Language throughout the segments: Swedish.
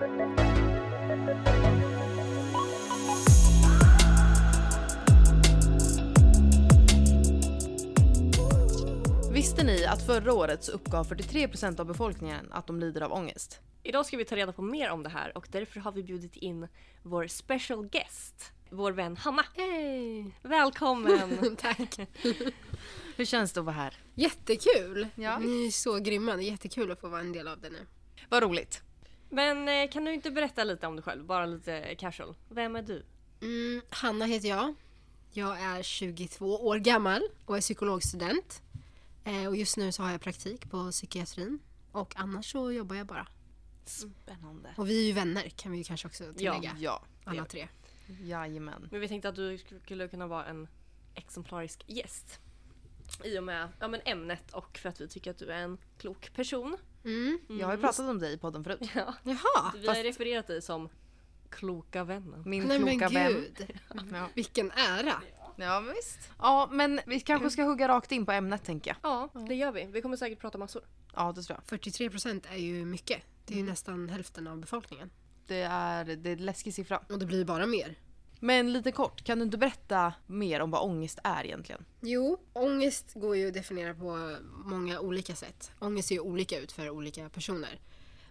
Visste ni att förra året så uppgav 43% av befolkningen att de lider av ångest? Idag ska vi ta reda på mer om det här och därför har vi bjudit in vår special guest, vår vän Hanna. Hej! Välkommen! Tack. Hur känns det att vara här? Jättekul! Ja. Ni är så grymma. Det är jättekul att få vara en del av det nu. Vad roligt. Men eh, kan du inte berätta lite om dig själv, bara lite casual? Vem är du? Mm, Hanna heter jag. Jag är 22 år gammal och är psykologstudent. Eh, och just nu så har jag praktik på psykiatrin. Och annars så jobbar jag bara. Spännande. Och vi är ju vänner kan vi ju kanske också tillägga. Ja, Alla tre. jajamän. Men vi tänkte att du skulle kunna vara en exemplarisk gäst. I och med ja, men ämnet och för att vi tycker att du är en klok person. Mm. Jag har ju pratat om dig i podden förut. Ja. Jaha! Vi har refererat dig som kloka vännen. Min Nej men kloka vän. gud. Ja. Vilken ära! ja, men visst. Ja, men vi kanske ska hugga rakt in på ämnet tänker jag. Ja, det gör vi. Vi kommer säkert prata massor. Ja, det tror jag. 43 procent är ju mycket. Det är ju nästan hälften av befolkningen. Det är, det är en läskig siffra. Och det blir bara mer. Men lite kort, kan du inte berätta mer om vad ångest är egentligen? Jo, ångest går ju att definiera på många olika sätt. Ångest ser ju olika ut för olika personer.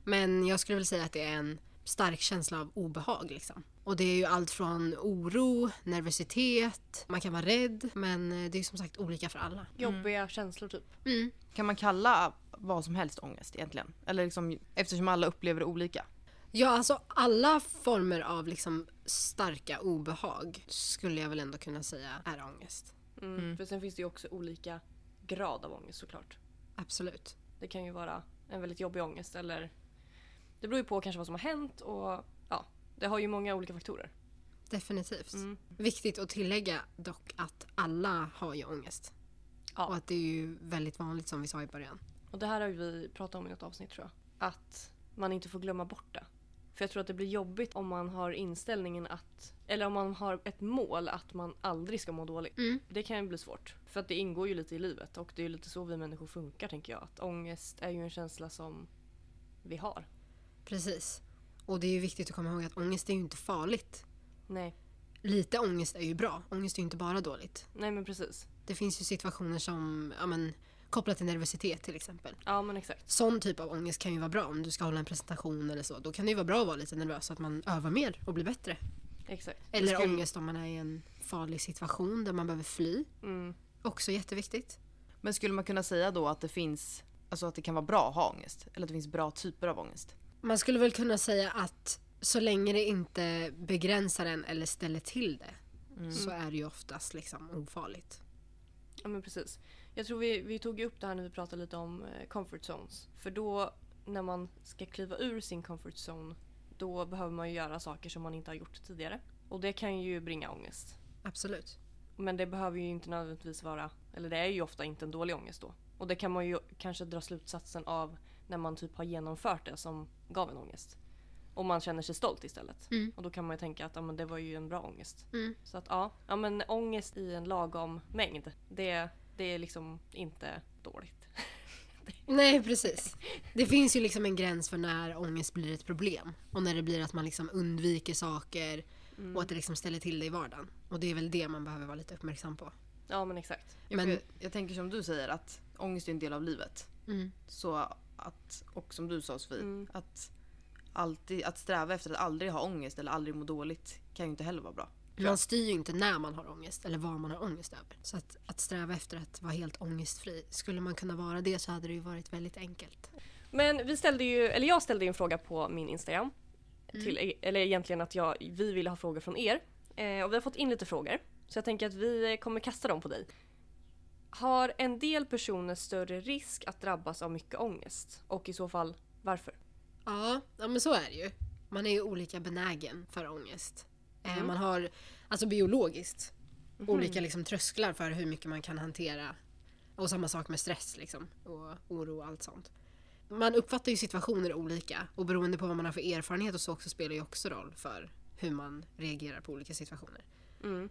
Men jag skulle vilja säga att det är en stark känsla av obehag. Liksom. Och det är ju allt från oro, nervositet, man kan vara rädd. Men det är som sagt olika för alla. Jobbiga känslor typ. Mm. Kan man kalla vad som helst ångest egentligen? Eller liksom, eftersom alla upplever det olika. Ja, alltså alla former av liksom starka obehag skulle jag väl ändå kunna säga är ångest. Mm. För sen finns det ju också olika grad av ångest såklart. Absolut. Det kan ju vara en väldigt jobbig ångest eller det beror ju på kanske vad som har hänt och ja, det har ju många olika faktorer. Definitivt. Mm. Viktigt att tillägga dock att alla har ju ångest. Ja. Och att det är ju väldigt vanligt som vi sa i början. Och det här har ju vi pratat om i något avsnitt tror jag. Att man inte får glömma bort det. För jag tror att det blir jobbigt om man har inställningen att, eller om man har ett mål att man aldrig ska må dåligt. Mm. Det kan ju bli svårt. För att det ingår ju lite i livet och det är ju lite så vi människor funkar tänker jag. Att ångest är ju en känsla som vi har. Precis. Och det är ju viktigt att komma ihåg att ångest är ju inte farligt. Nej, Lite ångest är ju bra. Ångest är ju inte bara dåligt. nej men precis. Det finns ju situationer som, ja men, kopplat till nervositet till exempel. Ja men exakt. Sån typ av ångest kan ju vara bra om du ska hålla en presentation eller så. Då kan det ju vara bra att vara lite nervös så att man övar mer och blir bättre. exakt. Eller skulle- ångest om man är i en farlig situation där man behöver fly. Mm. Också jätteviktigt. Men skulle man kunna säga då att det finns, alltså att det kan vara bra att ha ångest? Eller att det finns bra typer av ångest? Man skulle väl kunna säga att så länge det inte begränsar en eller ställer till det så är det ju oftast liksom ofarligt. Ja men precis. Jag tror vi, vi tog upp det här när vi pratade lite om eh, comfort zones. För då när man ska kliva ur sin comfort zone då behöver man ju göra saker som man inte har gjort tidigare. Och det kan ju bringa ångest. Absolut. Men det behöver ju inte nödvändigtvis vara, eller det är ju ofta inte en dålig ångest då. Och det kan man ju kanske dra slutsatsen av när man typ har genomfört det som gav en ångest. Och man känner sig stolt istället. Mm. Och då kan man ju tänka att ja, men det var ju en bra ångest. Mm. Så att ja, ja men ångest i en lagom mängd, det, det är liksom inte dåligt. Nej precis. Det finns ju liksom en gräns för när ångest blir ett problem. Och när det blir att man liksom undviker saker och att det liksom ställer till det i vardagen. Och det är väl det man behöver vara lite uppmärksam på. Ja men exakt. Men... Men- Jag, jag tänker som du säger att ångest är en del av livet. Mm. Så att, och som du sa Sofie, Mm. att, alltid, att sträva efter att aldrig ha ångest eller aldrig må dåligt kan ju inte heller vara bra. Man styr ju inte när man har ångest eller vad man har ångest över. Så att, att sträva efter att vara helt ångestfri. Skulle man kunna vara det så hade det ju varit väldigt enkelt. Men vi ställde ju, eller jag ställde ju en fråga på min Instagram. Till, eller egentligen att jag, vi ville ha frågor från er. Eh, och vi har fått in lite frågor. Så jag tänker att vi kommer kasta dem på dig. Har en del personer större risk att drabbas av mycket ångest? Och i så fall varför? Ja, ja men så är det ju. Man är ju olika benägen för ångest. Eh, Mm. Man har, alltså biologiskt, olika liksom trösklar för hur mycket man kan hantera. Och samma sak med stress liksom, och oro och allt sånt. Man uppfattar ju situationer olika och beroende på vad man har för erfarenhet och så också spelar ju också roll för hur man reagerar på olika situationer. Mm.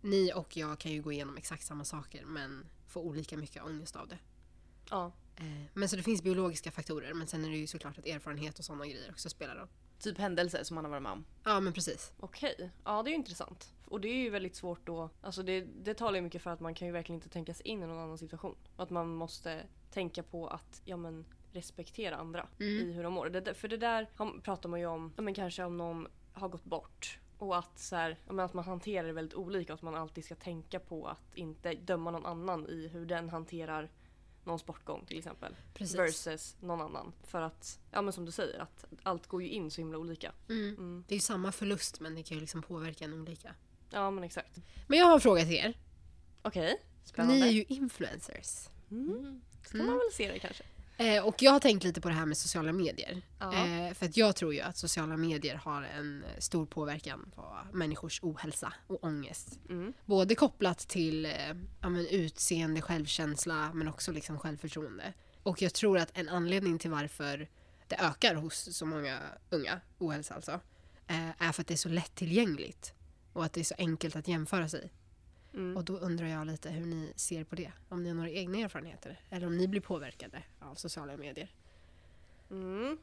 Ni och jag kan ju gå igenom exakt samma saker men få olika mycket ångest av det. Ja. Eh, Men så det finns biologiska faktorer men sen är det ju såklart att erfarenhet och sådana grejer också spelar roll. Typ händelser som man har varit med om. Ja men precis. Okej, ja det är ju intressant. Och det är ju väldigt svårt då, alltså det, det talar ju mycket för att man kan ju verkligen inte tänka sig in i någon annan situation. Och att man måste tänka på att, ja men respektera andra i hur de mår. Det, för det där har- pratar man ju om, ja men kanske om någon har gått bort. Och att, så här, att man hanterar det väldigt olika och att man alltid ska tänka på att inte döma någon annan i hur den hanterar någon sportgång till exempel. Precis. Versus någon annan. För att, ja men som du säger, att allt går ju in så himla olika. Mm. Mm. Det är ju samma förlust men det kan ju liksom påverka en olika. Ja men exakt. Men jag har en fråga till er. Okej, spännande. Ni är ju influencers. Mm. Ska man väl se det kanske. Eh, och jag har tänkt lite på det här med sociala medier. Ja. Eh, för att jag tror ju att sociala medier har en stor påverkan på människors ohälsa och ångest. Mm. Både kopplat till eh, ja, men utseende, självkänsla men också liksom självförtroende. Och jag tror att en anledning till varför det ökar hos så många unga, ohälsa alltså, eh, är för att det är så lättillgängligt. Och att det är så enkelt att jämföra sig. Mm. Och då undrar jag lite hur ni ser på det. Om ni har några egna erfarenheter. Eller om ni blir påverkade av sociala medier. Mm.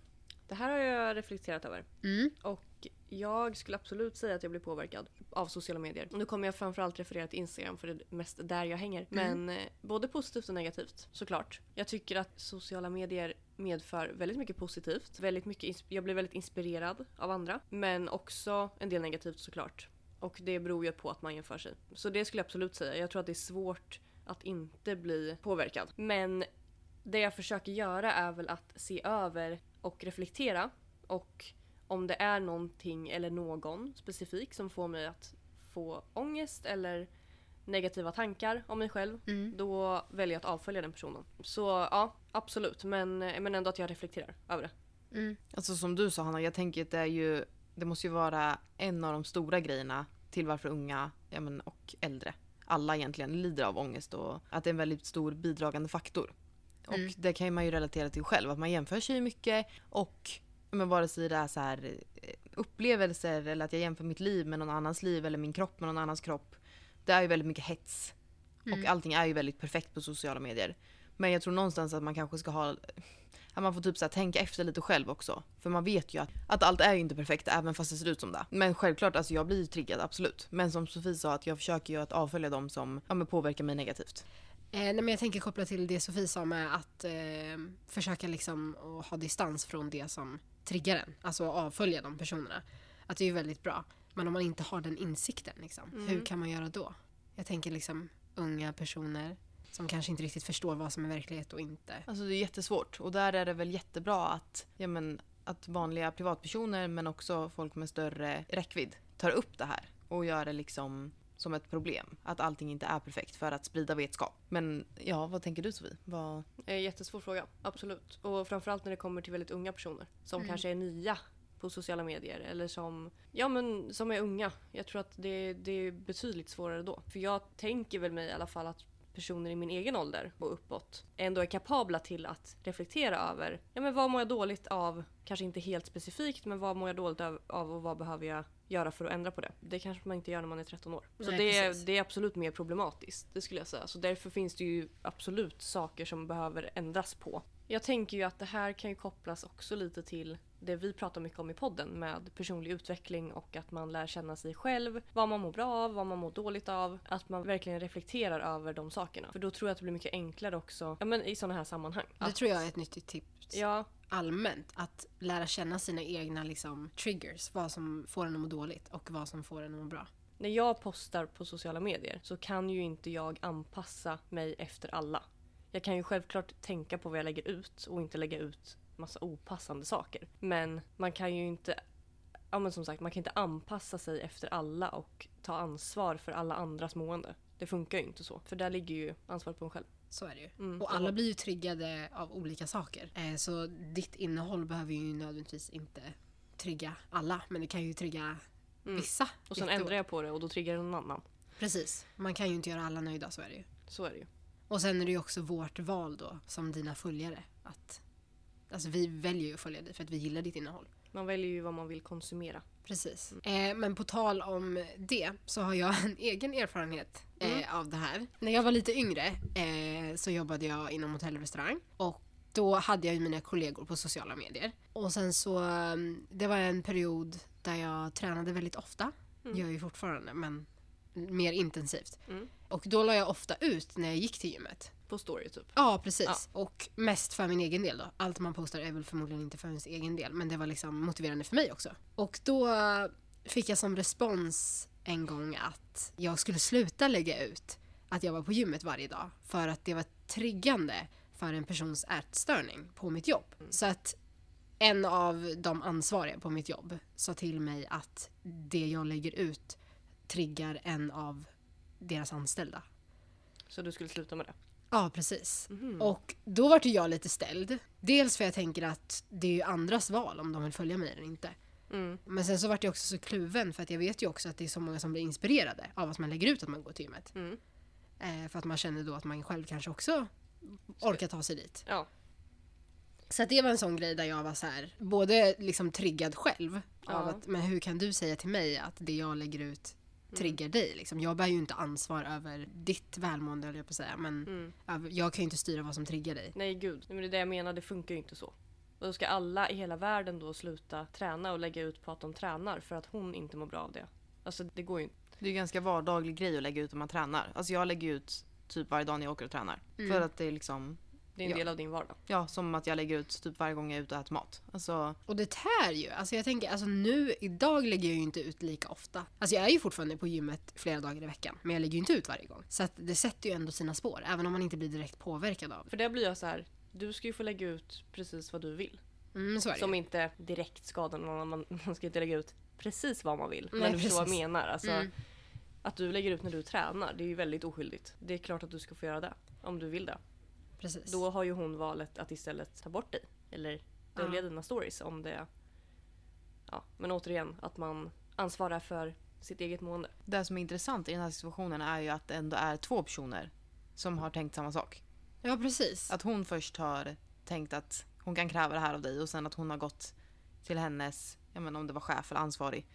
Det här har jag reflekterat över. Mm. Och jag skulle absolut säga att jag blir påverkad av sociala medier. Nu kommer jag framförallt referera till Instagram för det är mest där jag hänger. Men eh, både positivt och negativt såklart. Jag tycker att sociala medier medför väldigt mycket positivt. Väldigt mycket jag blir väldigt inspirerad av andra. Men också en del negativt såklart. Och det beror ju på att man jämför sig. Så det skulle jag absolut säga. Jag tror att det är svårt att inte bli påverkad. Men det jag försöker göra är väl att se över och reflektera. Och om det är någonting eller någon specifik som får mig att få ångest eller negativa tankar om mig själv, Mm. då väljer jag att avfölja den personen. Så ja, absolut. Men, men ändå att jag reflekterar över det. Mm. Alltså som du sa Hanna, jag tänker att det är ju, det måste ju vara en av de stora grejerna till varför unga ja, men, och äldre, alla egentligen lider av ångest och att det är en väldigt stor bidragande faktor. Och Mm. det kan man ju relatera till själv, att man jämför sig mycket och men vare sig det är så här eh, upplevelser eller att jag jämför mitt liv med någon annans liv eller min kropp med någon annans kropp. Det är ju väldigt mycket hets. Mm. Och allting är ju väldigt perfekt på sociala medier. Men jag tror någonstans att man kanske ska ha att man får typ så här, tänka efter lite själv också. För man vet ju att, att allt är ju inte perfekt även fast det ser ut som det. Men självklart, alltså jag blir ju triggad absolut. Men som Sofie sa, att jag försöker ju att avfölja dem som ja, men påverkar mig negativt. Eh, nej, men jag tänker koppla till det Sofie sa med att eh, försöka liksom ha distans från det som triggar en. Alltså avfölja de personerna. Att det är ju väldigt bra. Men om man inte har den insikten, liksom, Mm. hur kan man göra då? Jag tänker liksom unga personer som kanske inte riktigt förstår vad som är verklighet och inte. Alltså det är jättesvårt och där är det väl jättebra att, ja, men, att vanliga privatpersoner men också folk med större räckvidd tar upp det här och gör det liksom som ett problem. Att allting inte är perfekt för att sprida vetskap. Men ja, vad tänker du Sofie? Vad... Eh, jättesvår fråga, absolut. Och framförallt när det kommer till väldigt unga personer som kanske är nya på sociala medier eller som, ja, men, som är unga. Jag tror att det, det är betydligt svårare då. För jag tänker väl mig i alla fall att personer i min egen ålder och uppåt ändå är kapabla till att reflektera över ja, men vad mår jag dåligt av, kanske inte helt specifikt, men vad mår jag dåligt av, och vad behöver jag göra för att ändra på det. Det kanske man inte gör när man är 13 år. Så Nej, det, är, det är absolut mer problematiskt, det skulle jag säga. Så därför finns det ju absolut saker som behöver ändras på. Jag tänker ju att det här kan ju kopplas också lite till det vi pratar mycket om i podden med personlig utveckling och att man lär känna sig själv, vad man mår bra av, vad man mår dåligt av. Att man verkligen reflekterar över de sakerna. För då tror jag att det blir mycket enklare också ja, men i sådana här sammanhang. Det Att- tror jag är ett nyttigt tips. Ja, allmänt att lära känna sina egna liksom, triggers. Vad som får en att må dåligt och vad som får en att må bra. när jag postar på sociala medier så kan ju inte jag anpassa mig efter alla. Jag kan ju självklart tänka på vad jag lägger ut och inte lägga ut massa opassande saker. Men man kan ju inte, ja men som sagt, man kan inte anpassa sig efter alla och ta ansvar för alla andras mående. Det funkar ju inte så, för där ligger ju ansvaret på en själv. Så är det ju. Mm. Och alla blir ju triggade av olika saker. Eh, så ditt innehåll behöver ju nödvändigtvis inte trigga alla. Men det kan ju trigga vissa. Mm. Och sen ändrar jag på det och då triggar det någon annan. Precis. Man kan ju inte göra alla nöjda, så är det ju. Så är det ju. Och sen är det ju också vårt val då, som dina följare. Att, alltså vi väljer ju att följa dig för att vi gillar ditt innehåll. Man väljer ju vad man vill konsumera. Precis. Eh, men på tal om det så har jag en egen erfarenhet eh, av det här. När jag var lite yngre eh, så jobbade jag inom hotell och restaurang. Och då hade jag ju mina kollegor på sociala medier. Och sen så, um, det var en period där jag tränade väldigt ofta. Mm. Gör jag ju fortfarande, men mer intensivt. Mm. Och då la jag ofta ut när jag gick till gymmet. På story typ. Ja, precis. Ja. Och mest för min egen del då. Allt man postar är väl förmodligen inte för ens egen del, men det var liksom motiverande för mig också. Och då fick jag som respons en gång att jag skulle sluta lägga ut att jag var på gymmet varje dag för att det var triggande för en persons ätstörning på mitt jobb. Så att en av de ansvariga på mitt jobb sa till mig att det jag lägger ut triggar en av deras anställda. Så du skulle sluta med det? Ja, precis. Mhm. Och då vart jag lite ställd. Dels för jag tänker att det är ju andras val om de vill följa mig eller inte. Mm. Men sen så vart jag också så kluven för att jag vet ju också att det är så många som blir inspirerade av att man lägger ut att man går till gymmet. Mm. Eh, för att man känner då att man själv kanske också orkar ta sig dit. Ja. Så det var en sån grej där jag var så här, både liksom triggad själv av Ja. att men hur kan du säga till mig att det jag lägger ut triggar dig? Liksom. Jag bär ju inte ansvar över ditt välmående höll jag på att säga. Men Mm. jag kan ju inte styra vad som triggar dig. Nej gud, men det är det jag menar, det funkar ju inte så. Och då ska alla i hela världen då sluta träna och lägga ut på att de tränar för att hon inte mår bra av det. Alltså det går ju inte. Det är ju ganska vardaglig grej att lägga ut om man tränar. Alltså jag lägger ut typ varje dag när jag åker och tränar. Mm. För att det är liksom, Det är en Ja. del av din vardag. ja som att jag lägger ut typ varje gång jag är ute och äter mat. Alltså, Och det tär ju. Alltså jag tänker, alltså nu, idag lägger jag ju inte ut lika ofta. Alltså jag är ju fortfarande på gymmet flera dagar i veckan. Men jag lägger ju inte ut varje gång. Så att det sätter ju ändå sina spår. Även om man inte blir direkt påverkad av det. För det blir jag så här. du ska ju få lägga ut precis vad du vill. Mm, så är det Som inte direkt skadar någon annan. Man, man ska inte lägga ut precis vad man vill. Nej, men du förstår vad jag menar. Alltså, Mm. Att du lägger ut när du tränar, det är ju väldigt oskyldigt. Det är klart att du ska få göra det. Om du vill det. Precis. Då har ju hon valet att istället ta bort dig. Eller dölja Ja. dina stories om det... Ja, men återigen, att man ansvarar för sitt eget mående. det som är intressant i den här situationen är ju att det ändå är två personer som har tänkt samma sak. Ja, precis. Att hon först har tänkt att hon kan kräva det här av dig och sen att hon har gått till hennes, jag menar om det var chef eller ansvarig.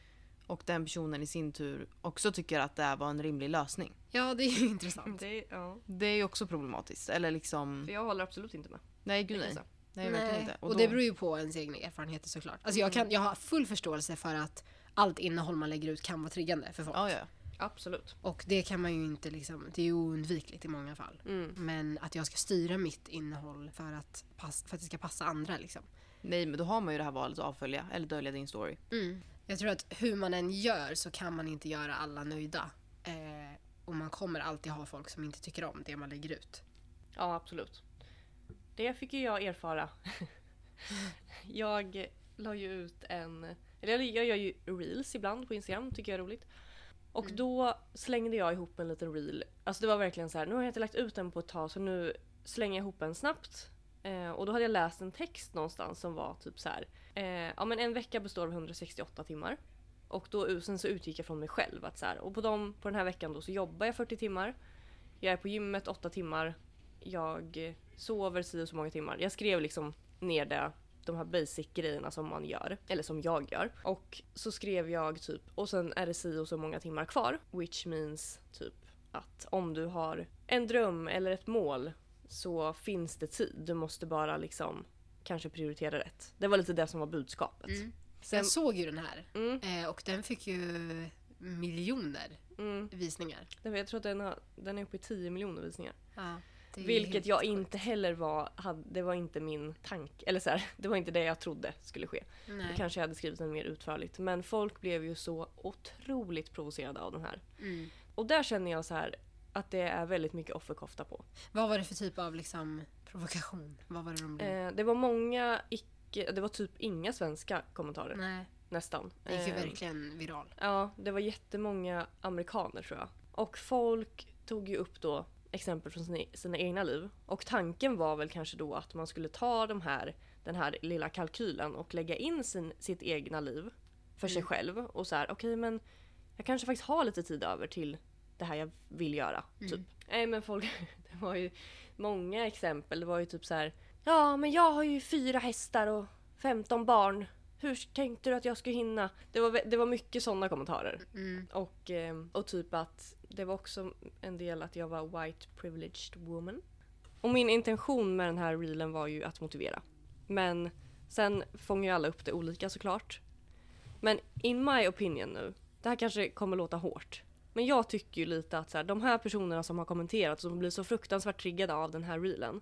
Och den personen i sin tur också tycker att det här var en rimlig lösning. Ja, det är ju intressant. Det, ja. Det är ju också problematiskt. Eller liksom, För jag håller absolut inte med. nej gud nej. jag Nej, verkligen inte. Och, då- det beror ju på ens egna erfarenheter såklart. Alltså jag, kan, jag har full förståelse för att allt innehåll man lägger ut kan vara triggande för folk. Ja, ja. Absolut. Och det kan man ju inte liksom, det är ju oundvikligt i många fall. Mm. Men att jag ska styra mitt innehåll för att, pass, för att det ska passa andra liksom. Nej men då har man ju det här valet att avfölja eller dölja din story. Jag tror att hur man än gör så kan man inte göra alla nöjda. Eh, och man kommer alltid ha folk som inte tycker om det man lägger ut. Ja, absolut. Det fick ju jag erfara. jag la ju ut en... Eller jag- gör ju reels ibland på Instagram, tycker jag är roligt. Och då slängde jag ihop en liten reel. Alltså det var verkligen så här, nu har jag inte lagt ut den på ett tag så nu slänger jag ihop en snabbt. Eh, och då hade jag läst en text någonstans som var typ så här. Eh, ja men en vecka består av 168 timmar. Och då sen så utgick jag från mig själv att så här, och på, dem, på den här veckan då så jobbar jag 40 timmar. Jag är på gymmet 8 timmar. Jag sover si och så många timmar. Jag skrev liksom ner det, de här basic grejerna som man gör. Eller som jag gör. Och så skrev jag typ, och sen är det si och så många timmar kvar. Which means typ att om du har en dröm eller ett mål så finns det tid. Du måste bara liksom kanske prioritera rätt. Det var lite det som var budskapet. Sen, Jag såg ju den här mm, eh, och den fick ju miljoner mm, visningar. Det jag tror att den, har, den är uppe i 10 miljoner visningar. Ja, det Vilket jag sjukt. inte heller var, hade, det var inte min tanke, eller så här, det var inte det jag trodde skulle ske. Nej. Kanske jag hade skrivit den mer utförligt. Men folk blev ju så otroligt provocerade av den här. Mm. Och där känner jag så här att det är väldigt mycket offerkofta på. Vad var det för typ av liksom, provokation? Vad var det de blev? Eh, det var många icke, det var typ inga svenska kommentarer Nej, nästan. det gick ju Eh, verkligen viral. Ja, det var jättemånga amerikaner tror jag. Och folk tog ju upp då exempel från sina, sina egna liv. Och tanken var väl kanske då att man skulle ta de här, den här lilla kalkylen och lägga in sin, sitt egna liv för sig själv. Och så här, okej men jag kanske faktiskt har lite tid över till det här jag vill göra. Typ. Nej men folk, det var ju många exempel. Det var ju typ så här, ja men jag har ju fyra hästar och 15 barn. Hur tänkte du att jag skulle hinna? Det var, det var mycket sådana kommentarer. Mm. Och, eh, och typ att det var också en del att jag var white privileged woman. Och min intention med den här reelen var ju att motivera. Men sen fångar ju alla upp det olika såklart. Men in my opinion nu, det här kanske kommer låta hårt. Men jag tycker ju lite att så här, de här personerna som har kommenterat som blir så fruktansvärt triggade av den här reelen.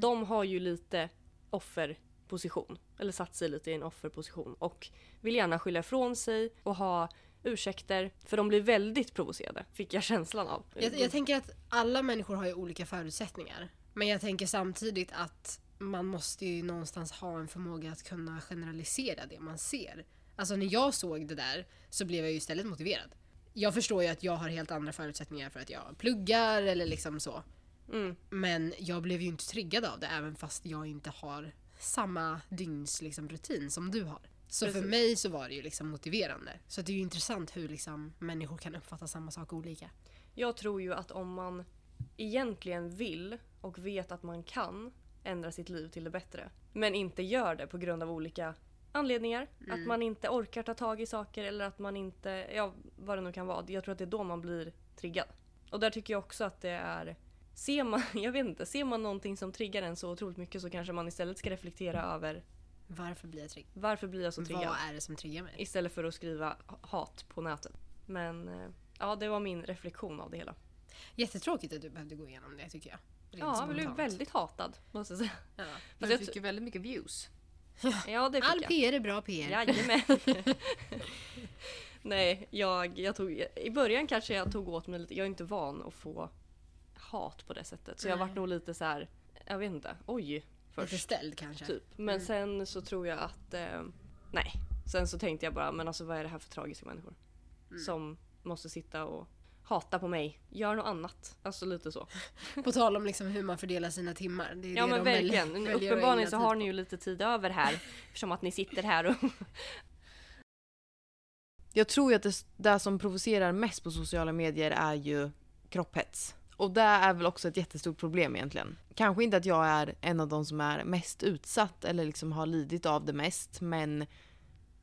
De har ju lite offerposition. Eller satt sig lite i en offerposition. Och vill gärna skylla ifrån sig och ha ursäkter. För de blir väldigt provocerade, fick jag känslan av. Jag, jag tänker att alla människor har ju olika förutsättningar. Men jag tänker samtidigt att man måste ju någonstans ha en förmåga att kunna generalisera det man ser. Alltså när jag såg det där så blev jag ju istället motiverad. Jag förstår ju att jag har helt andra förutsättningar för att jag pluggar eller liksom så. Mm. Men jag blev ju inte triggad av det även fast jag inte har samma dygns liksom, rutin som du har. Så för Precis. mig så var det ju liksom motiverande. Så det är ju intressant hur liksom människor kan uppfatta samma sak olika. Jag tror ju att om man egentligen vill och vet att man kan ändra sitt liv till det bättre. Men inte gör det på grund av olika anledningar. Att man inte orkar ta tag i saker eller att man inte, ja vad det nu kan vara. Jag tror att det är då man blir triggad. Och där tycker jag också att det är Ser man, jag vet inte, ser man någonting som triggar en så otroligt mycket så kanske man istället ska reflektera över Varför blir jag triggad? varför blir jag så triggad? Vad är det som triggar mig? Istället för att skriva hat på nätet. Men eh, ja, det var min reflektion av det hela. Jättetråkigt att du behövde gå igenom det tycker jag. Rent Ja, jag blev väldigt hatad måste jag säga. Ja. Men du fick ju väldigt mycket views. Ja, det fick All jag. PR är bra PR. Jajamän. Nej, jag, jag tog, i början kanske jag tog åt mig lite. Jag är inte van att få hat på det sättet. Så jag Nej. vart nog lite så här, jag vet inte, oj. Lite Först. ställd kanske. Typ. Men sen så tror jag att, eh, nej. Sen så tänkte jag bara, men alltså vad är det här för tragiska människor? Som måste sitta och hata på mig. Gör något annat. Alltså lite så. På tal om liksom hur man fördelar sina timmar. Det är Ja det men de verkligen. väljer Uppenbarligen så har ni ju lite tid över här. Eftersom att ni sitter här och... Jag tror ju att det, det som provocerar mest på sociala medier är ju kropphets. Och det är väl också ett jättestort problem egentligen. Kanske inte att jag är en av de som är mest utsatt eller liksom har lidit av det mest men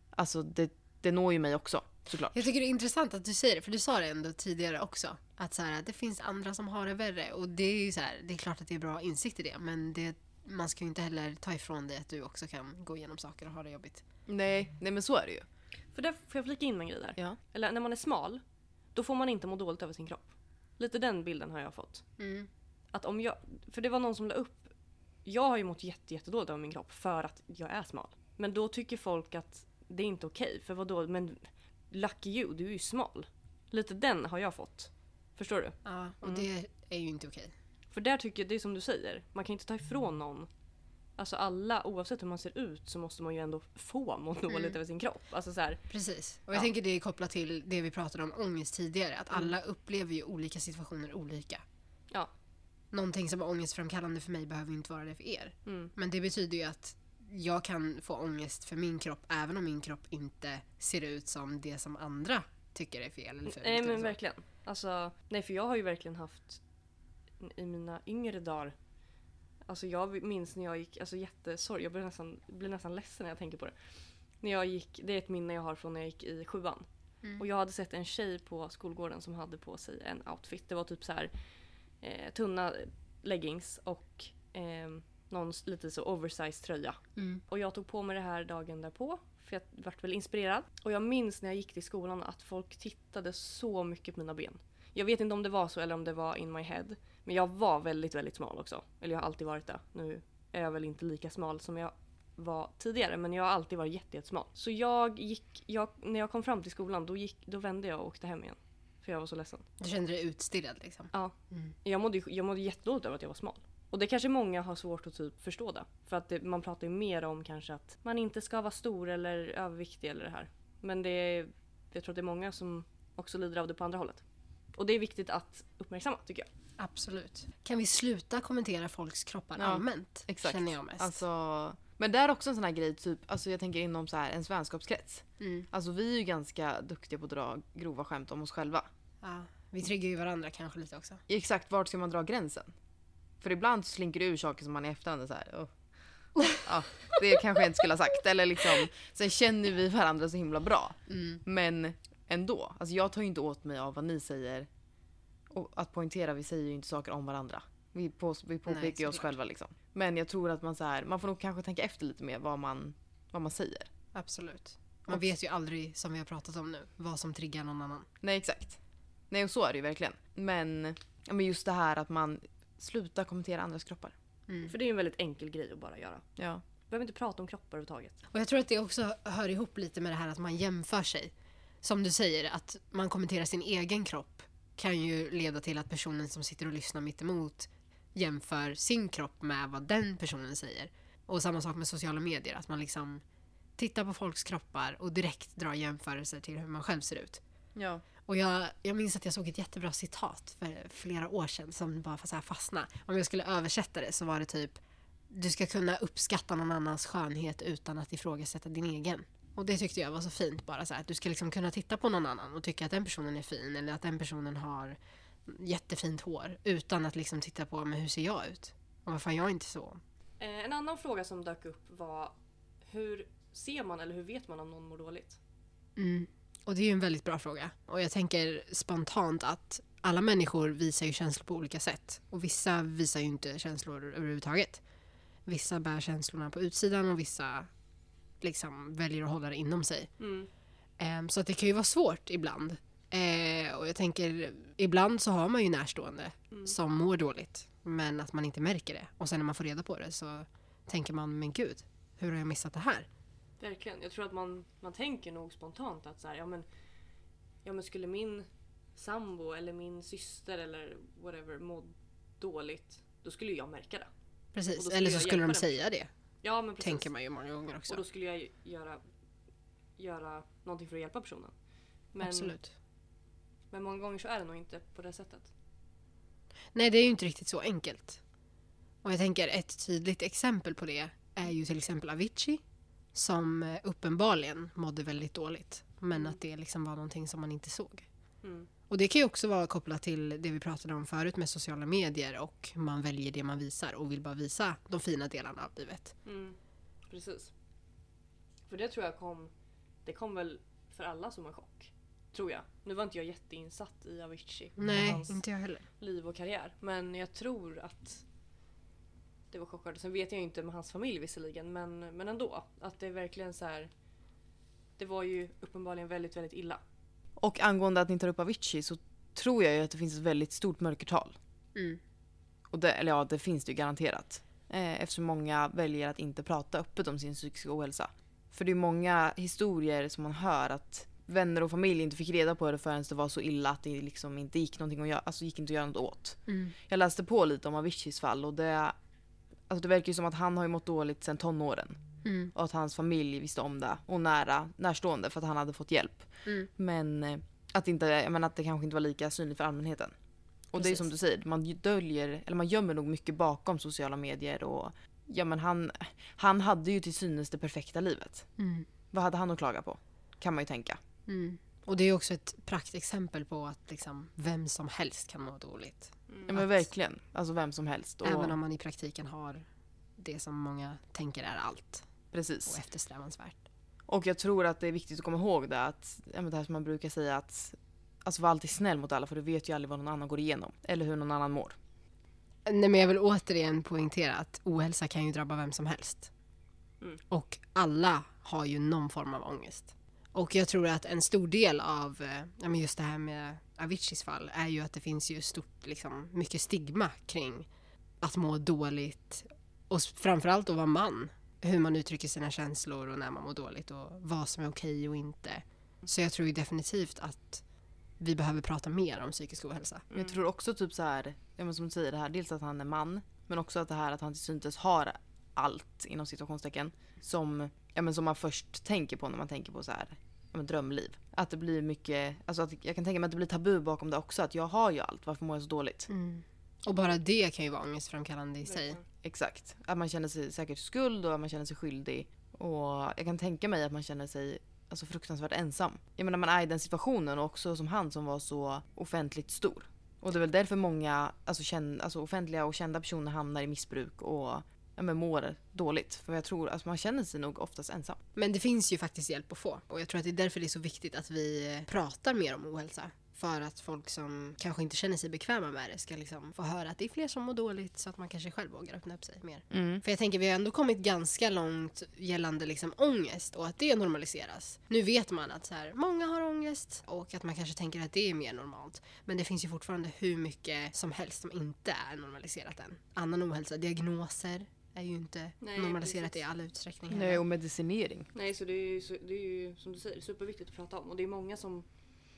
alltså det, det når ju mig också såklart. Jag tycker det är intressant att du säger det, för du sa det ändå tidigare också. Att så här, det finns andra som har det värre. Och det är ju så här, det är klart att det är bra insikt i det. Men det, man ska ju inte heller ta ifrån dig att du också kan gå igenom saker och ha det jobbigt. Nej, nej men så är det ju. För där får jag flika in med en grej där. Ja. Eller när man är smal, då får man inte må dåligt över sin kropp. Lite den bilden har jag fått. Mm. Att om jag, för det var någon som la upp, jag har ju mått jätte, jättedåligt över min kropp för att jag är smal. Men då tycker folk att det är inte okej, för vad då? Men lucky you, du är ju smal. Lite den har jag fått. Förstår du? Ja, och Mm. det är ju inte okej. För där tycker jag, det är som du säger, man kan inte ta ifrån någon Alltså alla, oavsett hur man ser ut så måste man ju ändå få må dåligt Mm. över sin kropp. Alltså så här, Precis. Och jag Ja. tänker det är kopplat till det vi pratade om ångest tidigare. Att alla upplever ju olika situationer olika. Ja. Någonting som är ångestframkallande för mig behöver ju inte vara det för er. mm, Men det betyder ju att jag kan få ångest för min kropp även om min kropp inte ser ut som det som andra tycker är fel eller fult. Nej men verkligen. Alltså, nej för jag har ju verkligen haft i mina yngre dagar Alltså jag minns när jag gick, alltså jättesorg, jag blir nästan, blir nästan ledsen när jag tänker på det. När jag gick, det är ett minne jag har från när jag gick i sjuan. Mm. Och jag hade sett en tjej på skolgården som hade på sig en outfit. Det var typ så här eh, tunna leggings och eh, någon lite så oversized tröja. Mm. Och jag tog på mig det här dagen därpå. För jag vart väl inspirerad. Och jag minns när jag gick till skolan att folk tittade så mycket på mina ben. Jag vet inte om det var så eller om det var in my head. Men jag var väldigt, väldigt smal också. Eller jag har alltid varit det. Nu är jag väl inte lika smal som jag var tidigare. Men jag har alltid varit jätte, jättesmal. Så jag gick, jag, när jag kom fram till skolan då, gick, då vände jag och åkte hem igen. För jag var så ledsen. Du kände dig utstirrad liksom? Ja. Mm. Jag mådde, jag mådde jättedåligt över att jag var smal. Och det kanske många har svårt att typ förstå det. För att det, man pratar ju mer om kanske att man inte ska vara stor eller överviktig eller det här. Men det är, jag tror att det är många som också lider av det på andra hållet. Och det är viktigt att uppmärksamma tycker jag. Absolut. Kan vi sluta kommentera folks kroppar Ja, allmänt? exakt. Känner jag mest. Alltså, men det är också en sån här grej, typ, alltså jag tänker inom så här en vänskapskrets. Mm. Alltså vi är ju ganska duktiga på att dra grova skämt om oss själva. Ja, vi triggar ju varandra kanske lite också. Exakt vart ska man dra gränsen? För ibland slinker det ur saker som man i efterhand är så här, "Åh." Ja, det kanske jag inte skulle ha sagt. Eller liksom, sen känner vi varandra så himla bra. Mm. Men ändå. Alltså jag tar ju inte åt mig av vad ni säger. Och att poängtera, vi säger ju inte saker om varandra. Vi, på, vi påpekar ju oss såklart. själva liksom. Men jag tror att man så här, man får nog kanske tänka efter lite mer vad man, vad man säger. Absolut. Man Och- vet ju aldrig, som vi har pratat om nu, vad som triggar någon annan. Nej exakt. Nej och så är det ju verkligen. Men, men just det här att man slutar kommentera andras kroppar. Mm. För det är ju en väldigt enkel grej att bara göra. Ja. Behöver inte prata om kroppar överhuvudtaget. Och jag tror att det också hör ihop lite med det här att man jämför sig. Som du säger, att man kommenterar sin egen kropp kan ju leda till att personen som sitter och lyssnar mitt emot jämför sin kropp med vad den personen säger. Och samma sak med sociala medier, att man liksom tittar på folks kroppar och direkt drar jämförelser till hur man själv ser ut. Ja. Och jag, jag minns att jag såg ett jättebra citat för flera år sedan som bara så här fastnade. Om jag skulle översätta det så var det typ Du ska kunna uppskatta någon annans skönhet utan att ifrågasätta din egen. Och det tyckte jag var så fint bara så här, att du ska liksom kunna titta på någon annan och tycka att den personen är fin eller att den personen har jättefint hår utan att liksom titta på men hur ser jag ut? Och varför är jag inte så? Eh, en annan fråga som dök upp var hur ser man eller hur vet man om någon mår dåligt? Mm. Och det är ju en väldigt bra fråga. Och jag tänker spontant att alla människor visar ju känslor på olika sätt. Och vissa visar ju inte känslor överhuvudtaget. Vissa bär känslorna på utsidan och vissa liksom väljer att hålla det inom sig. Mm. Ehm, så att det kan ju vara svårt ibland. Eh, och jag tänker, ibland så har man ju närstående Mm. som mår dåligt. Men att man inte märker det. Och sen när man får reda på det så tänker man, men gud, hur har jag missat det här? Verkligen. Jag tror att man, man tänker nog spontant att så här, ja, men, ja men skulle min sambo eller min syster eller whatever må dåligt då skulle jag märka det. Precis, eller så skulle de den säga det. Ja men precis. Tänker man ju många gånger också. Och då skulle jag göra, göra någonting för att hjälpa personen. Men, Absolut. men många gånger så är det nog inte på det sättet. Nej, det är ju inte riktigt så enkelt. Och jag tänker ett tydligt exempel på det är ju till exempel Avicii som eh, uppenbarligen mådde väldigt dåligt. Men att det liksom var någonting som man inte såg. Mm. Och det kan ju också vara kopplat till det vi pratade om förut med sociala medier och man väljer det man visar och vill bara visa de fina delarna av livet. Mm. Precis. För det tror jag kom, det kom väl för alla som en chock. Tror jag. Nu var inte jag jätteinsatt i Avicii. Nej, hans inte jag heller. liv och karriär. Men jag tror att det var chockartat. Sen vet jag ju inte med hans familj visserligen men, men ändå. Att det är verkligen så här. Det var ju uppenbarligen väldigt, väldigt illa. Och angående att ni tar upp Avicii så tror jag ju att det finns ett väldigt stort mörkertal. Mm. Och det, eller ja, det finns det ju garanterat. Eh, eftersom många väljer att inte prata öppet om sin psykiska ohälsa. För det är många historier som man hör att vänner och familj inte fick reda på det förrän det var så illa att det liksom inte gick någonting att göra, alltså gick inte att göra något åt. Mm. Jag läste på lite om Aviciis fall och det, alltså det verkar ju som att han har ju mått dåligt sedan tonåren. Mm. Och att hans familj visste om det och nära närstående för att han hade fått hjälp. Mm. Men eh, att, inte, jag menar, att det kanske inte var lika synligt för allmänheten. Och det är Precis. som du säger, man döljer, eller man gömmer nog mycket bakom sociala medier och ja men han, han hade ju till synes det perfekta livet. Mm. Vad hade han att klaga på? Kan man ju tänka. Mm. Och det är också ett praktexempel på att liksom vem som helst kan må dåligt. Mm. Ja men verkligen. Alltså vem som helst. Och, Även om man i praktiken har det som många tänker är allt Precis. och eftersträvansvärt. Och jag tror att det är viktigt att komma ihåg det att, ja, det här som man brukar säga att Alltså var alltid snäll mot alla för du vet ju aldrig vad någon annan går igenom. Eller hur någon annan mår. Nej men jag vill återigen poängtera att ohälsa kan ju drabba vem som helst. Mm. Och alla har ju någon form av ångest. Och jag tror att en stor del av eh, just det här med Aviciis fall är ju att det finns ju stort, liksom, mycket stigma kring att må dåligt och framförallt att vara man. Hur man uttrycker sina känslor och när man mår dåligt och vad som är okej och inte. Så jag tror ju definitivt att vi behöver prata mer om psykisk ohälsa. Mm. jag tror också typ så här, ja, men som du säger det här, dels att han är man. Men också att det här att han till syntes har allt inom situationstecken. Som, ja, men som man först tänker på när man tänker på så här, ja, men drömliv. Att det blir mycket, alltså att jag kan tänka mig att det blir tabu bakom det också. Att jag har ju allt, varför mår jag så dåligt? Och bara det kan ju vara ångestframkallande i sig. Exakt. Att man känner sig säkert skuld och att man känner sig skyldig. Och jag kan tänka mig att man känner sig alltså, fruktansvärt ensam. Jag menar man är i den situationen och också som han som var så offentligt stor. Och det är väl därför många alltså, känn, alltså, offentliga och kända personer hamnar i missbruk och ja, men mår dåligt. För jag tror att alltså, man känner sig nog oftast ensam. Men det finns ju faktiskt hjälp att få. Och jag tror att det är därför det är så viktigt att vi pratar mer om ohälsa. för att folk som kanske inte känner sig bekväma med det ska liksom få höra att det är fler som mår dåligt så att man kanske själv vågar öppna upp sig mer. Mm. För jag tänker vi har ändå kommit ganska långt gällande liksom ångest och att det normaliseras. Nu vet man att så här, många har ångest och att man kanske tänker att det är mer normalt. Men det finns ju fortfarande hur mycket som helst som inte är normaliserat än. Annan ohälsa, diagnoser är ju inte Nej, normaliserat precis. i all utsträckning. Nej, heller. och medicinering. Nej, så det är, ju, så det är ju som du säger superviktigt att prata om och det är många som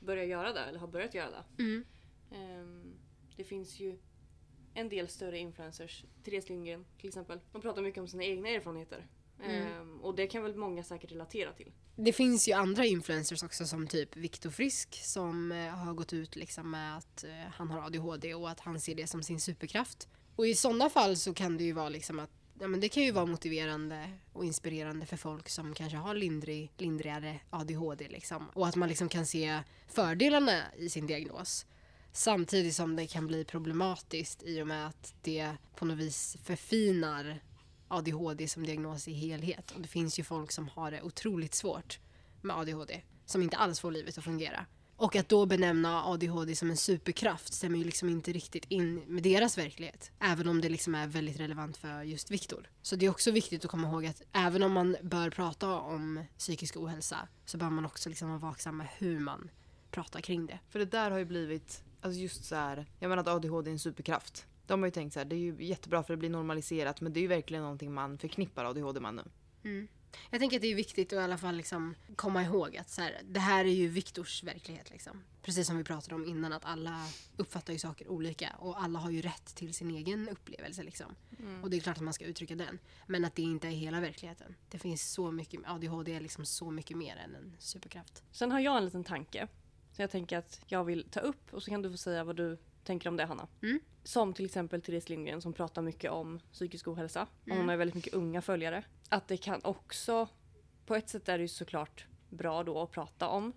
börjar göra det eller har börjat göra det. Mm. Ehm, det finns ju en del större influencers, Therese Lindgren till exempel. De pratar mycket om sina egna erfarenheter. Ehm, och det kan väl många säkert relatera till. Det finns ju andra influencers också som typ Viktor Frisk som eh, har gått ut liksom med att eh, han har ADHD och att han ser det som sin superkraft. Och i sådana fall så kan det ju vara liksom att ja, men det kan ju vara motiverande och inspirerande för folk som kanske har lindrig, lindrigare ADHD liksom. Och att man liksom kan se fördelarna i sin diagnos. Samtidigt som det kan bli problematiskt i och med att det på något vis förfinar ADHD som diagnos i helhet. Och det finns ju folk som har det otroligt svårt med ADHD som inte alls får livet att fungera. Och att då benämna ADHD som en superkraft stämmer ju liksom inte riktigt in med deras verklighet. Även om det liksom är väldigt relevant för just Viktor. Så det är också viktigt att komma ihåg att även om man bör prata om psykisk ohälsa så bör man också liksom vara vaksam med hur man pratar kring det. För det där har ju blivit, alltså just så här, jag menar att ADHD är en superkraft. De har ju tänkt så här, det är ju jättebra för det blir normaliserat men det är ju verkligen någonting man förknippar ADHD med nu. Jag tänker att det är viktigt att i alla fall liksom komma ihåg att så här, det här är ju Viktors verklighet. Liksom. Precis som vi pratade om innan, att alla uppfattar ju saker olika och alla har ju rätt till sin egen upplevelse. Liksom. Och det är klart att man ska uttrycka den. Men att det inte är hela verkligheten. Det finns så mycket, ADHD är liksom så mycket mer än en superkraft. Sen har jag en liten tanke. Så jag tänker att jag vill ta upp och så kan du få säga vad du tänker om det Hanna. Mm. Som till exempel Therese Lindgren som pratar mycket om psykisk ohälsa. Och Mm. hon har väldigt mycket unga följare. Att det kan också, på ett sätt är det ju såklart bra då att prata om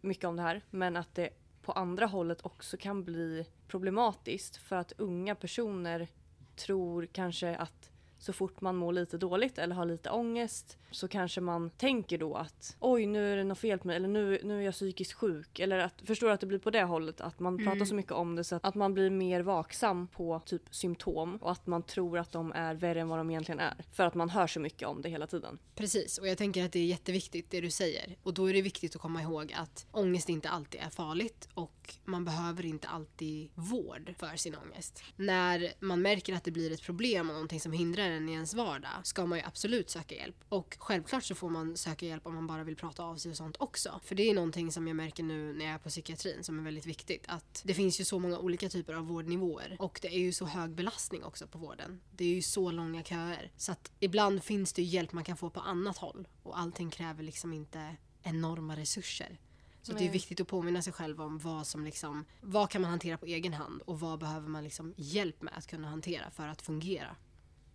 mycket om det här. Men att det på andra hållet också kan bli problematiskt för att unga personer tror kanske att så fort man mår lite dåligt eller har lite ångest så kanske man tänker då att oj nu är det något fel på mig eller nu, nu är jag psykiskt sjuk. Eller att, förstår att det blir på det hållet att man pratar så mycket om det så att, att man blir mer vaksam på typ symptom och att man tror att de är värre än vad de egentligen är. För att man hör så mycket om det hela tiden. Precis, och jag tänker att det är jätteviktigt det du säger. Och då är det viktigt att komma ihåg att ångest inte alltid är farligt och man behöver inte alltid vård för sin ångest. När man märker att det blir ett problem och någonting som hindrar en i ens vardag ska man ju absolut söka hjälp. Och självklart så får man söka hjälp om man bara vill prata av sig och sånt också. För det är någonting som jag märker nu när jag är på psykiatrin som är väldigt viktigt. Att det finns ju så många olika typer av vårdnivåer och det är ju så hög belastning också på vården. Det är ju så långa köer. Så att ibland finns det ju hjälp man kan få på annat håll och allting kräver liksom inte enorma resurser. Så det är viktigt att påminna sig själv om vad som liksom, vad kan man hantera på egen hand och vad behöver man liksom hjälp med att kunna hantera för att fungera.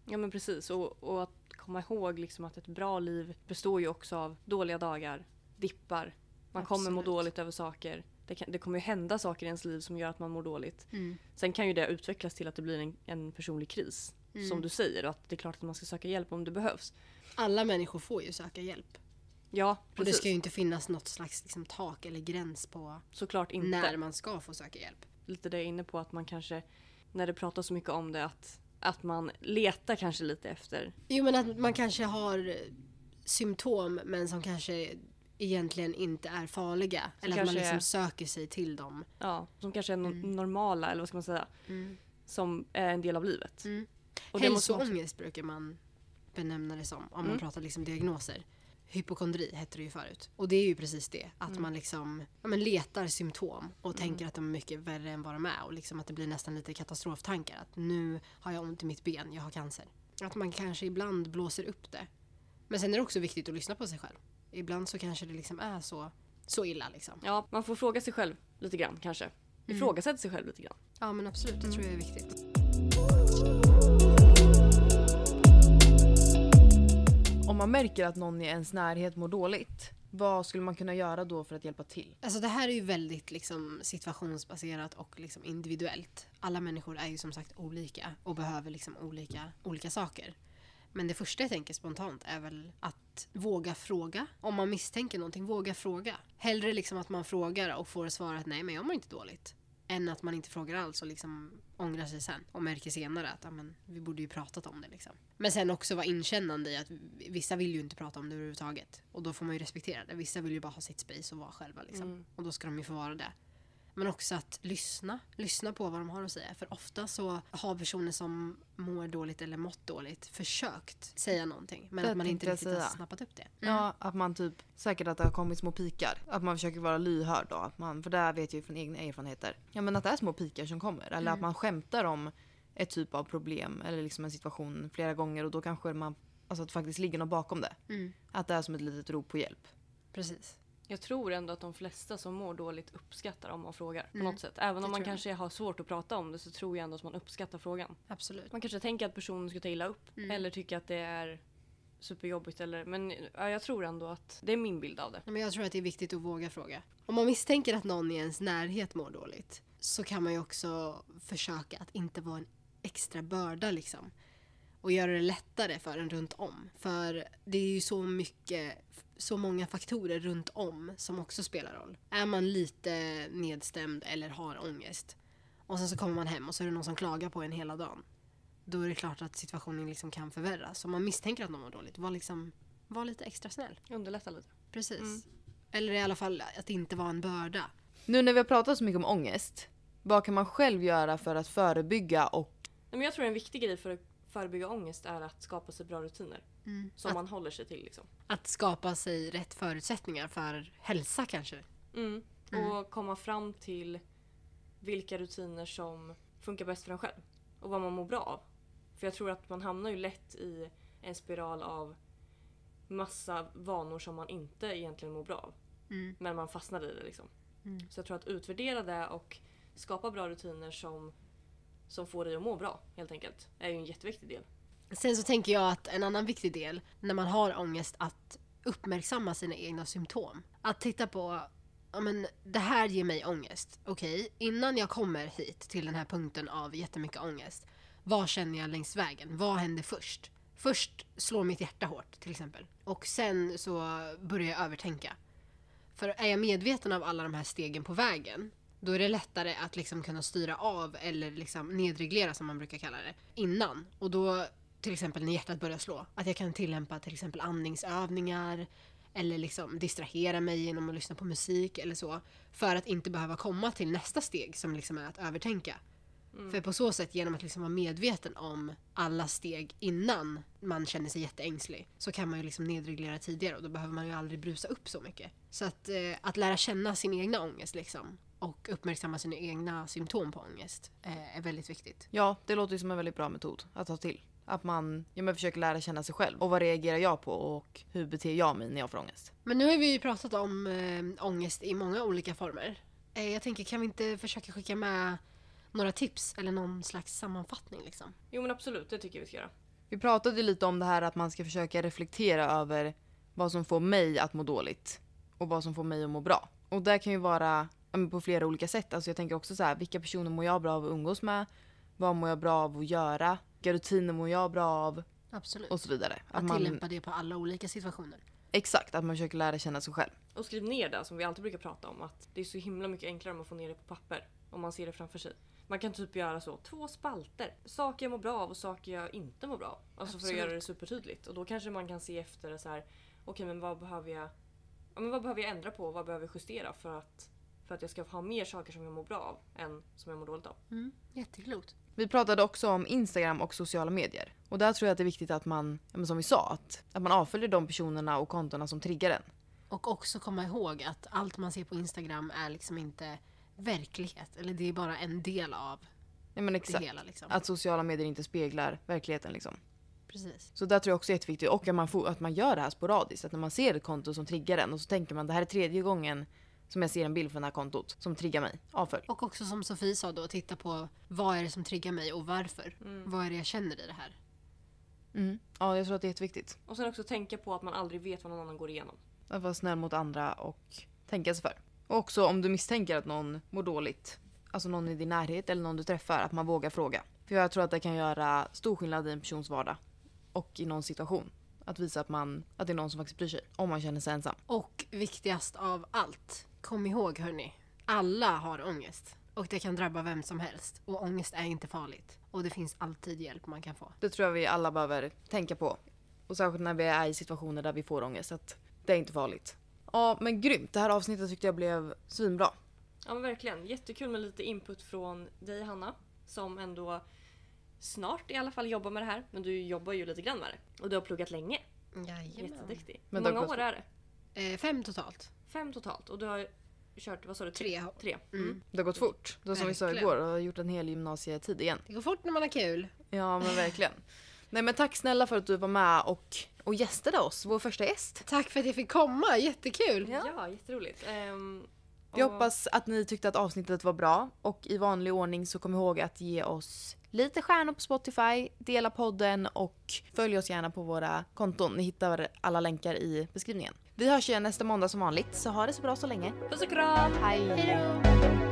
Ja men precis och, och att komma ihåg liksom att ett bra liv består ju också av dåliga dagar, dippar. Man kommer må Absolut. dåligt över saker. Det, kan, det kommer ju hända saker i ens liv som gör att man mår dåligt. Mm. Sen kan ju det utvecklas till att det blir en, en personlig kris. Som du säger och att det är klart att man ska söka hjälp om det behövs. Alla människor får ju söka hjälp. Ja Och det precis. ska ju inte finnas något slags liksom, tak eller gräns på Såklart inte. när man ska få söka hjälp. Lite det jag är inne på att man kanske när det pratas så mycket om det att, att man letar kanske lite efter. Jo men att man kanske har symptom men som kanske egentligen inte är farliga. Som eller att man liksom är- söker sig till dem. Ja, som kanske är no- Mm. normala eller vad ska man säga. Som är en del av livet. Mm. Och man också- Hälsoångest brukar man benämna det som om man Mm. pratar liksom diagnoser. Hypokondri hette det ju förut. Och det är ju precis det. Att Mm. man liksom ja, men letar symptom och tänker att de är mycket värre än vad de är. Och liksom att det blir nästan lite katastroftankar. Att nu har jag ont i mitt ben, jag har cancer. Att man kanske ibland blåser upp det. Men sen är det också viktigt att lyssna på sig själv. Ibland så kanske det liksom är så, så illa liksom. Ja, man får fråga sig själv lite grann kanske. Mm. Ifrågasätta sig själv lite grann. Ja men absolut, det tror jag är viktigt. Om man märker att någon i ens närhet mår dåligt, vad skulle man kunna göra då för att hjälpa till? Alltså det här är ju väldigt liksom situationsbaserat och liksom individuellt. Alla människor är ju som sagt olika och behöver liksom olika, olika saker. Men det första jag tänker spontant är väl att våga fråga. Om man misstänker någonting, våga fråga. Hellre liksom att man frågar och får svaret nej men jag mår inte dåligt. Än att man inte frågar alls och liksom ångrar sig sen och märker senare att amen, vi borde ju pratat om det. Liksom. Men sen också vara inkännande i att vissa vill ju inte prata om det överhuvudtaget. Och då får man ju respektera det. Vissa vill ju bara ha sitt space och vara själva. Liksom. Mm. Och då ska de ju få vara det. Men också att lyssna. Lyssna på vad de har att säga. För ofta så har personer som mår dåligt eller mått dåligt försökt säga någonting. Men Det att man inte riktigt har säga. snappat upp det. Ja, att man typ, säkert att det har kommit små pikar. Att man försöker vara lyhörd då. Att man, för det vet jag ju från egna erfarenheter. Ja men att det är små pikar som kommer. Eller att man skämtar om ett typ av problem eller liksom en situation flera gånger och då kanske man, alltså att det faktiskt ligger något bakom det. Mm. Att det är som ett litet rop på hjälp. Precis. Jag tror ändå att de flesta som mår dåligt uppskattar om man frågar på Mm, något sätt. Även det om man tror jag. kanske har svårt att prata om det så tror jag ändå att man uppskattar frågan. Absolut. Man kanske tänker att personen ska ta illa upp Mm. eller tycker att det är superjobbigt eller men ja, jag tror ändå att det är min bild av det. Men jag tror att det är viktigt att våga fråga. Om man misstänker att någon i ens närhet mår dåligt så kan man ju också försöka att inte vara en extra börda liksom. Och göra det lättare för en runt om. För det är ju så mycket, så många faktorer runt om som också spelar roll. Är man lite nedstämd eller har ångest och sen så kommer man hem och så är det någon som klagar på en hela dagen. Då är det klart att situationen liksom kan förvärras. Om man misstänker att någon mår dåligt, var, liksom, var lite extra snäll. Underlätta lite. Precis. Mm. Eller i alla fall att inte vara en börda. Nu när vi har pratat så mycket om ångest, vad kan man själv göra för att förebygga och jag tror en viktig grej för att förebygga ångest är att skapa sig bra rutiner som Att, man håller sig till. Liksom. att skapa sig rätt förutsättningar för hälsa kanske. Mm. Mm. Och komma fram till vilka rutiner som funkar bäst för en själv och vad man mår bra av. För jag tror att man hamnar ju lätt i en spiral av massa vanor som man inte egentligen mår bra av. Mm. Men man fastnar i det liksom. Mm. Så jag tror att utvärdera det och skapa bra rutiner som, som får dig att må bra helt enkelt är ju en jätteviktig del. Sen så tänker jag att en annan viktig del när man har ångest att uppmärksamma sina egna symptom. Att titta på, ja men det här ger mig ångest. Okej, innan jag kommer hit till den här punkten av jättemycket ångest. Vad känner jag längs vägen? Vad händer först? Först slår mitt hjärta hårt till exempel. Och sen så börjar jag övertänka. För är jag medveten av alla de här stegen på vägen då är det lättare att liksom kunna styra av eller liksom nedreglera som man brukar kalla det innan. Och då till exempel när hjärtat börjar slå. Att jag kan tillämpa till exempel andningsövningar eller liksom distrahera mig genom att lyssna på musik eller så. För att inte behöva komma till nästa steg som liksom är att övertänka. För på så sätt, genom att liksom vara medveten om alla steg innan man känner sig jätteängslig så kan man ju liksom nedreglera tidigare och då behöver man ju aldrig brusa upp så mycket. Så att, eh, att lära känna sin egna ångest liksom och uppmärksamma sina egna symptom på ångest eh, är väldigt viktigt. Ja, det låter ju som en väldigt bra metod att ta till. Att man ja, men försöker lära känna sig själv. Och vad reagerar jag på och hur beter jag mig när jag får ångest? Men nu har vi ju pratat om eh, ångest i många olika former. Eh, jag tänker, kan vi inte försöka skicka med några tips eller någon slags sammanfattning liksom? Jo men absolut, det tycker jag vi ska göra. Vi pratade ju lite om det här att man ska försöka reflektera över vad som får mig att må dåligt och vad som får mig att må bra. Och det kan ju vara på flera olika sätt. Alltså jag tänker också så här, vilka personer mår jag bra av att umgås med? Vad mår jag bra av att göra? Vilka rutiner mår jag bra av? Absolut. Och så vidare. att man, tillämpa det på alla olika situationer. exakt, att man försöker lära känna sig själv. Och skriv ner det som vi alltid brukar prata om att det är så himla mycket enklare om man får ner det på papper. Om man ser det framför sig. Man kan typ göra så, två spalter. Saker jag mår bra av och saker jag inte mår bra av. Alltså för att Absolut. göra det supertydligt. Och då kanske man kan se efter så här. okej men vad behöver jag ja, men vad behöver jag ändra på och vad behöver jag justera för att, för att jag ska ha mer saker som jag mår bra av än som jag mår dåligt av. Mm. Jätteklokt. Vi pratade också om Instagram och sociala medier. Och där tror jag att det är viktigt att man, som vi sa, att, att man avföljer de personerna och kontona som triggar en. Och också komma ihåg att allt man ser på Instagram är liksom inte verklighet. Eller det är bara en del av Ja, men det exakt. hela. Liksom. Att sociala medier inte speglar verkligheten liksom. Precis. Så där tror jag också är jätteviktigt. Och att man, får, att man gör det här sporadiskt. Att när man ser ett konto som triggar en och så tänker man det här är tredje gången som jag ser en bild från det här kontot som triggar mig. Avfölj. Och också som Sofie sa då, titta på vad är det som triggar mig och varför. Vad är det jag känner i det här? Mm. Ja, jag tror att det är jätteviktigt. Och sen också tänka på att man aldrig vet vad någon annan går igenom. Att vara snäll mot andra och tänka sig för. Och också om du misstänker att någon mår dåligt, alltså någon i din närhet eller någon du träffar, att man vågar fråga. För jag tror att det kan göra stor skillnad i en persons vardag. och i någon situation. Att visa att, man, att det är någon som faktiskt bryr sig. Om man känner sig ensam. Och viktigast av allt, kom ihåg hörni. Alla har ångest. Och det kan drabba vem som helst. Och ångest är inte farligt. Och det finns alltid hjälp man kan få. Det tror jag vi alla behöver tänka på. Och särskilt när vi är i situationer där vi får ångest. Att det är inte farligt. Ja men grymt. Det här avsnittet tyckte jag blev svinbra. Ja men verkligen. Jättekul med lite input från dig Hanna. Som ändå snart i alla fall jobbar med det här. Men du jobbar ju lite grann med det. Och du har pluggat länge. Jätteduktig. Men Hur många år är det? Eh, fem totalt. Fem totalt. Och du har kört, vad sa du? Tre. Tre. Mm. Det har gått fort. Det som vi sa igår och har gjort en hel gymnasietid igen. Det går fort när man har kul. Ja men verkligen. Nej men tack snälla för att du var med och, och gästade oss. Vår första gäst. Tack för att jag fick komma, jättekul! Ja, jätteroligt. Ehm, Jag och- hoppas att ni tyckte att avsnittet var bra och i vanlig ordning så kom ihåg att ge oss lite stjärnor på Spotify, dela podden och följ oss gärna på våra konton. Ni hittar alla länkar i beskrivningen. Vi hörs igen nästa måndag som vanligt så ha det så bra så länge. Puss och kram! Hej! Hejdå!